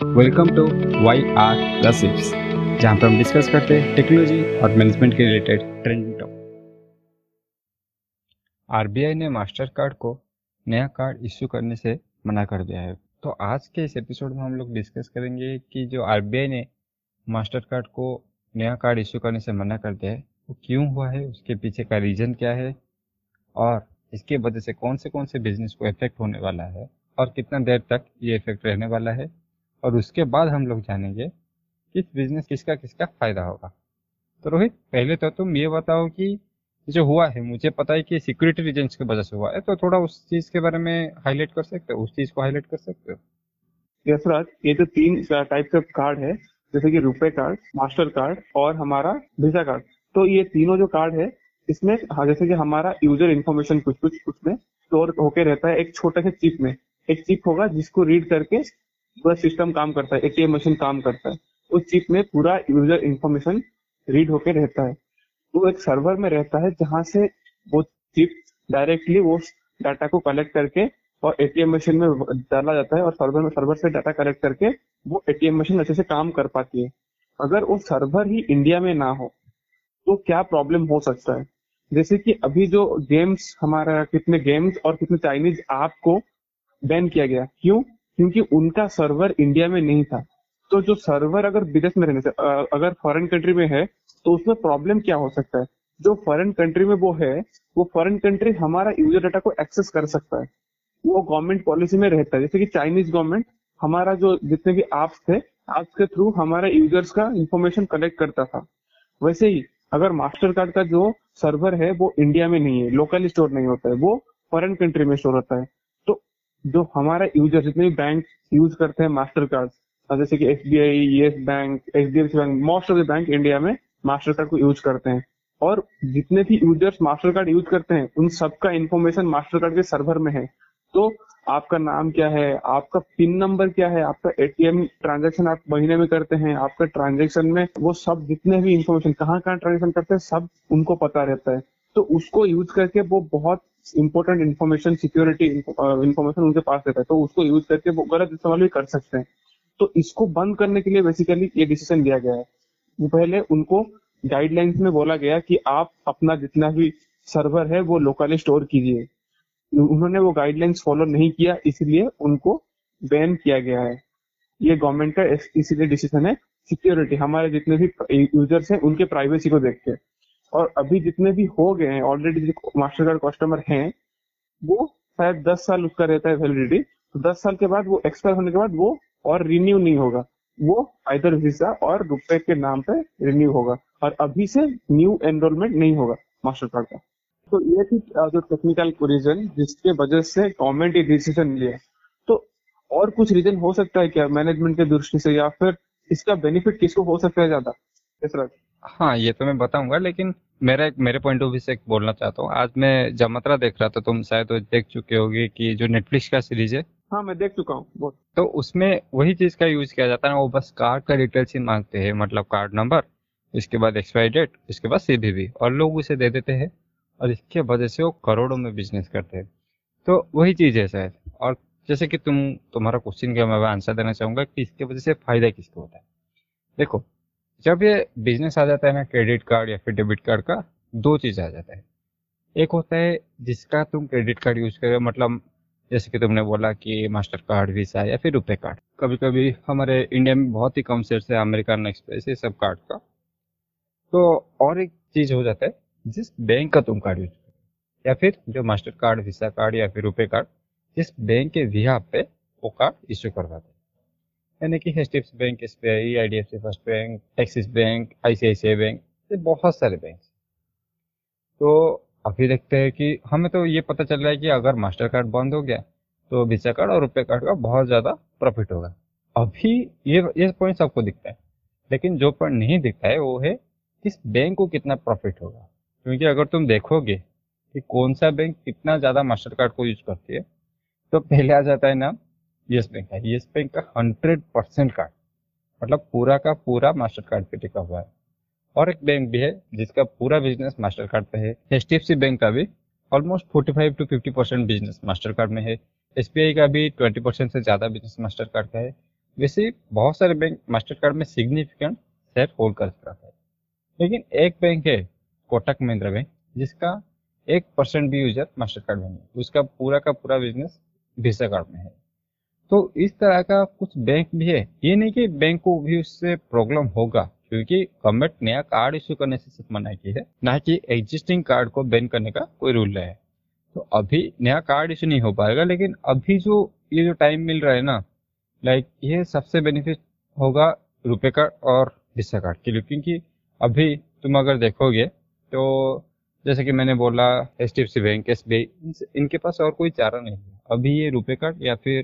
Welcome to Y R gossips जहाँ पर हम डिस्कस करते हैं टेक्नोलॉजी और मैनेजमेंट के रिलेटेड ट्रेंडिंग टॉप आरबीआई ने मास्टर कार्ड को नया कार्ड इश्यू करने से मना कर दिया है। तो आज के इस एपिसोड में हम लोग डिस्कस करेंगे कि जो आरबीआई ने मास्टर कार्ड को नया कार्ड इश्यू करने से मना कर दिया है, वो क्यों हुआ है, उसके पीछे का रीज़न क्या है, और इसके वजह से कौन से कौन से बिज़नेस को इफ़ेक्ट होने वाला है, और कितना देर तक ये इफ़ेक्ट रहने वाला है और उसके बाद हम लोग जानेंगे किस बिज़नेस किसका किसका फ़ायदा होगा। तो रोहित, पहले तो तुम ये बताओ कि जो हुआ है, मुझे पता है कि सिक्योरिटी रीजन की वजह से हुआ है तो थोड़ा उस चीज़ के बारे में हाईलाइट कर सकते हो? उस चीज़ को हाईलाइट कर सकते हो? यस राज ये जो तीन टाइप के कार्ड है, जैसे कि रुपए कार्ड मास्टर कार्ड और हमारा वीज़ा कार्ड तो ये तीनों जो कार्ड है, इसमें हाँ जैसे कि हमारा यूज़र इन्फॉर्मेशन कुछ कुछ उसमें स्टोर होके रहता है एक छोटे से चिप में। एक चिप होगा जिसको रीड करके पूरा सिस्टम काम करता है एटीएम मशीन काम करता है। उस चिप में पूरा यूज़र इंफॉर्मेशन रीड होके रहता है। वो एक सर्वर में रहता है जहाँ से वो चिप डायरेक्टली वो डाटा को कलेक्ट करके और एटीएम मशीन में डाला जाता है और सर्वर में सर्वर से डाटा कलेक्ट करके वो एटीएम मशीन अच्छे से काम कर पाती है। अगर वो सर्वर ही इंडिया में ना हो तो क्या प्रॉब्लम हो सकता है? जैसे कि अभी जो गेम्स हमारा कितने गेम्स और कितने चाइनीज़ ऐप को बैन किया गया। क्यों? क्योंकि उनका सर्वर इंडिया में नहीं था। तो जो सर्वर अगर विदेश में रहने से अगर फॉरेन कंट्री में है तो उसमें प्रॉब्लम क्या हो सकता है? जो फॉरेन कंट्री में वो है, वो फॉरेन कंट्री हमारा यूज़र डाटा को एक्सेस कर सकता है। वो गवर्नमेंट पॉलिसी में रहता है। जैसे कि चाइनीज़ गवर्नमेंट हमारा जो जितने भी एप्स थे एप्स के थ्रू हमारे यूज़र्स का इंफॉर्मेशन कलेक्ट करता था। वैसे ही अगर मास्टर कार्ड का जो सर्वर है, वो इंडिया में नहीं है लोकल स्टोर नहीं होता है, वो फॉरेन कंट्री में स्टोर होता है। जो हमारा यूज़र जितने भी बैंक यूज़ करते हैं मास्टर कार्ड जैसे कि S B I Yes bank H D F C bank most of the bank India में मास्टर कार्ड को यूज़ करते हैं। और जितने भी यूज़र्स मास्टर कार्ड यूज़ करते हैं, उन सबका इन्फॉर्मेशन मास्टर कार्ड के सर्वर में है। तो आपका नाम क्या है? आपका पिन नंबर क्या है? आपका एटीएम ट्रांजेक्शन आप महीने में करते हैं? आपका ट्रांजेक्शन में वो सब जितने भी इंफॉर्मेशन कहाँ कहाँ ट्रांजेक्शन करते हैं, सब उनको पता रहता है। तो उसको यूज़ करके वो बहुत इंपॉर्टेंट इन्फॉर्मेशन सिक्योरिटी इन्फॉर्मेशन उनके पास रहता है। तो उसको यूज़ करके वो गलत इस्तेमाल भी कर सकते हैं। तो इसको बंद करने के लिए बेसिकली ये डिसीज़न लिया गया है। वो पहले उनको गाइडलाइंस में बोला गया कि आप अपना जितना भी सर्वर है वो लोकली स्टोर कीजिए। उन्होंने वो गाइडलाइंस फॉलो नहीं किया, इसलिए उनको बैन किया गया है। ये गवर्नमेंट का इसीलिए डिसीज़न है सिक्योरिटी हमारे जितने भी यूज़र्स हैं, उनके प्राइवेसी को देख के और अभी जितने भी हो गए हैं ऑलरेडी जो मास्टर कार्ड कस्टमर हैं, वो शायद दस साल उसका रहता है वैलिडिटी तो दस साल के बाद वो एक्सपायर होने के बाद वो और रिन्यू नहीं होगा. वो इधर वीज़ा और रुपए के नाम पे रिन्यू होगा. और अभी से न्यू एनरोलमेंट नहीं होगा मास्टर कार्ड का. तो ये थी जो टेक्निकल रीजन जिसके वजह से गवर्नमेंट ये डिसीज़न लिया. तो और कुछ रीजन हो सकता है क्या मैनेजमेंट के दृष्टि से या फिर इसका बेनिफिट किसको हो सकता है ज़्यादा? हाँ ये तो मैं बताऊँगा लेकिन मेरा एक मेरे पॉइंट ऑफ़ व्यू से एक बोलना चाहता हूँ। आज मैं जमत्रा देख रहा था तुम शायद तो देख चुके होगे कि जो नेटफ्लिक्स का सीरीज़ है। हाँ मैं देख चुका हूँ तो उसमें वही चीज़ का यूज़ किया जाता है ना वो बस कार्ड का डिटेल्स ही मांगते हैं मतलब कार्ड नंबर इसके बाद एक्सपायरी डेट इसके बाद सीबीबी और लोग उसे दे देते हैं और इसके वजह से वो करोड़ों में बिज़नेस करते हैं। तो वही चीज़ है शायद। और जैसे कि तुम तुम्हारा क्वेश्चन का मैं आंसर देना चाहूँगा कि इसके वजह से फ़ायदा किसको होता है। देखो जब ये बिज़नेस आ जाता है ना क्रेडिट कार्ड या फिर डेबिट कार्ड का दो चीज़ आ जाता है एक होता है जिसका तुम क्रेडिट कार्ड यूज़ कर मतलब जैसे कि तुमने बोला कि मास्टर कार्ड वीसा या फिर रुपए कार्ड कभी कभी हमारे इंडिया में बहुत ही कम शेयर है अमेरिकन एक्सप्रेस ये सब कार्ड का तो और एक चीज़ हो जाता है जिस बैंक का तुम कार्ड यूज़ करो या फिर जो मास्टर कार्ड वीसा कार्ड या फिर रुपए कार्ड जिस बैंक के विहा पे वो कार्ड इश्यू करवाते हैं यानी कि H D bank S B I I D F C First bank Axis bank I C I C I bank ये बहुत सारे बैंक तो अभी देखते हैं कि हमें तो ये पता चल रहा है कि अगर मास्टर कार्ड बंद हो गया तो वीसा कार्ड और रुपये कार्ड का बहुत ज़्यादा प्रॉफिट होगा। अभी ये ये पॉइंट सबको दिखता है। लेकिन जो पॉइंट नहीं दिखता है, वो है किस बैंक को कितना प्रॉफिट होगा। क्योंकि अगर तुम देखोगे कि कौन सा बैंक कितना ज़्यादा मास्टर कार्ड को यूज़ करती है तो पहले आ जाता है नाम येस बैंक का येस बैंक का हंड्रेड परसेंट कार्ड मतलब पूरा का पूरा मास्टर कार्ड पे टिका हुआ है। और एक बैंक भी है, जिसका पूरा बिज़नेस मास्टर कार्ड पे है। H D F C bank का भी almost forty five to fifty percent business master card में है। एस बी आई का भी ट्वेंटी परसेंट से ज़्यादा बिज़नेस मास्टर कार्ड का है। वैसे बहुत सारे बैंक मास्टर कार्ड में सिग्निफिकेंट शेयर होल्ड कर सकता है। लेकिन एक बैंक है, कोटक महिंद्रा बैंक जिसका एक परसेंट भी यूज़र मास्टर कार्ड में नहीं उसका पूरा का पूरा बिज़नेस वीसा कार्ड में है। तो इस तरह का कुछ बैंक भी है। ये नहीं कि बैंक को भी उससे प्रॉब्लम होगा, क्योंकि गवर्नमेंट नया कार्ड इश्यू करने से सिर्फ़ मना की है, ना कि एग्जिस्टिंग कार्ड को बैन करने का कोई रूल है। तो अभी नया कार्ड इश्यू नहीं हो पाएगा, लेकिन अभी जो, ये जो टाइम मिल रहा है ना लाइक ये सबसे बेनिफिट होगा रुपए कार्ड और वीसा कार्ड के लिए, क्योंकि अभी तुम अगर देखोगे तो जैसे कि मैंने बोला H D F C bank S B I इनके पास और कोई चारा नहीं है। अभी ये रुपए कार्ड या फिर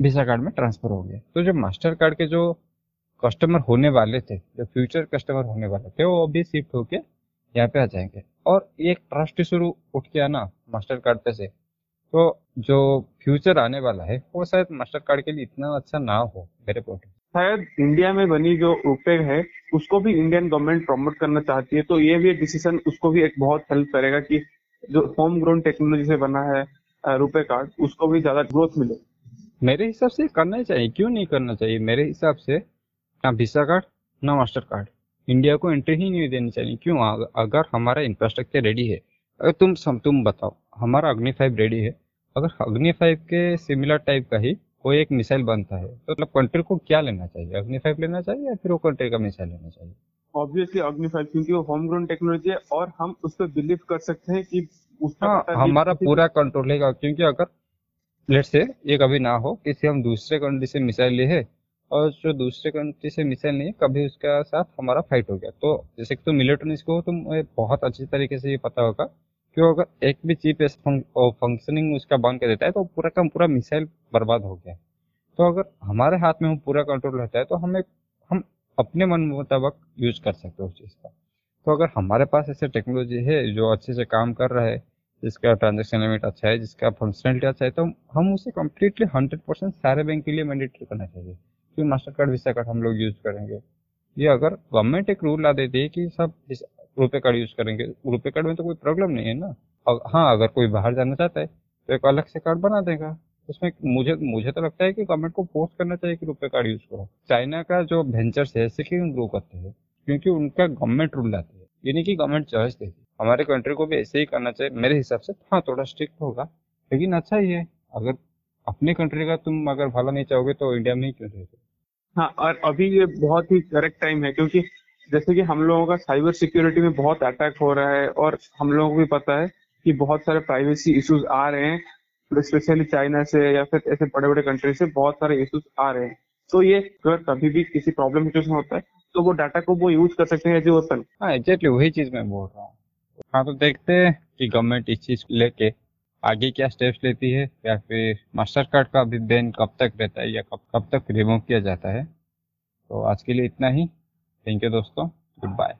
वीसा कार्ड में ट्रांसफ़र हो गया। तो जो मास्टर कार्ड के जो कस्टमर होने वाले थे, जो फ्यूचर कस्टमर होने वाले थे, वो अभी शिफ्ट होके यहाँ पे आ जाएँगे। और एक ट्रस्ट शुरू उठ के आना मास्टर कार्ड पे से तो जो फ्यूचर आने वाला है, वो शायद मास्टर कार्ड के लिए इतना अच्छा ना हो, मेरे पॉइंट शायद इंडिया में बनी जो रुपे है, उसको भी इंडियन गवर्नमेंट प्रमोट करना चाहती है तो ये भी डिसीज़न उसको भी एक बहुत हेल्प करेगा कि जो होम ग्रोन टेक्नोलॉजी से बना है रुपे कार्ड उसको भी ज़्यादा ग्रोथ मिले। मेरे हिसाब से करना ही चाहिए। क्यों नहीं करना चाहिए? मेरे हिसाब से ना वीसा कार्ड ना मास्टर कार्ड इंडिया को एंट्री ही नहीं देनी चाहिए। क्यों? अगर हमारा इंफ्रास्ट्रक्चर रेडी है अगर तुम सम, तुम बताओ हमारा अग्नि फाइव रेडी है। अगर अग्नि फाइव के सिमिलर टाइप का ही कोई एक मिसाइल बनता है तो मतलब कंट्री को क्या लेना चाहिए? अग्नि फाइव लेना चाहिए या फिर वो कंट्री का मिसाइल लेना चाहिए? ऑब्वियसली अग्नि फाइव क्योंकि वो होम ग्रोन टेक्नोलॉजी है और हम उस पर बिलीव कर सकते हैं कि उसका हाँ, हमारा पूरा कंट्रोल है क्योंकि अगर लेट से ये कभी ना हो, किसी हम दूसरे कंट्री से मिसाइल लिए है, और जो दूसरे कंट्री से मिसाइल नहीं कभी उसके साथ हमारा फाइट हो गया। तो जैसे कि तुम इलेक्ट्रॉनिक्स को तुम बहुत अच्छी तरीके से ये पता होगा कि अगर एक भी चिप फंक्शनिंग उसका बंद कर देता है तो पूरा का पूरा मिसाइल बर्बाद हो गया। तो अगर हमारे हाथ में वो पूरा कंट्रोल रहता है तो हमें हम अपने मन मुताबिक यूज़ कर सकते हैं उस चीज़ का। तो अगर हमारे पास ऐसे टेक्नोलॉजी है, जो अच्छे से काम कर रहा है जिसका ट्रांजेक्शन लिमिट अच्छा है, जिसका फंक्शनलिटी अच्छा है तो हम उसे कम्प्लीटली हंड्रेड परसेंट सारे बैंक के लिए मैंडेटरी करना चाहिए। क्योंकि मास्टर कार्ड वीसा कार्ड हम लोग यूज़ करेंगे। ये अगर गवर्नमेंट एक रूल ला देती है कि सब रुपए कार्ड यूज़ करेंगे रुपए कार्ड में तो कोई प्रॉब्लम नहीं है ना? हाँ अगर कोई बाहर जाना चाहता है तो एक अलग से कार्ड बना देगा। उसमें मुझे मुझे तो लगता है कि गवर्नमेंट को फोर्स करना चाहिए कि रुपए कार्ड यूज़ करो। चाइना का जो वेंचर्स है ऐसे क्यों ग्रो करते हैं, क्योंकि उनका गवर्नमेंट रूल लाती है। ये नहीं कि गवर्नमेंट चॉइस देती हमारे कंट्री को भी ऐसे ही करना चाहिए। मेरे हिसाब से हाँ थोड़ा स्ट्रिक्ट होगा। लेकिन अच्छा ही है। अगर अपने कंट्री का तुम अगर भला नहीं चाहोगे तो इंडिया में ही क्यों रहोगे? हाँ और अभी ये बहुत ही करेक्ट टाइम है क्योंकि जैसे कि हम लोगों का साइबर सिक्योरिटी में बहुत अटैक हो रहा है और हम लोगों को भी पता है कि बहुत सारे प्राइवेसी इश्यूज़ आ रहे हैं। स्पेशली चाइना से या फिर ऐसे बड़े बड़े कंट्री से बहुत सारे इश्यूज़ आ रहे हैं। तो ये अगर कभी भी किसी प्रॉब्लम सिचुएशन होता है तो वो डाटा को वो यूज़ कर सकते हैं एज ए वेपन हाँ एग्जैक्टली वही चीज़ मैं बोल रहा हूँ। हाँ तो देखते हैं कि गवर्नमेंट इस चीज़ लेके आगे क्या स्टेप्स लेती है, या फिर मास्टर कार्ड का भी बैन कब तक रहता है, या कब कब तक रिमूव किया जाता है। तो आज के लिए इतना ही। थैंक यू दोस्तों। Good bye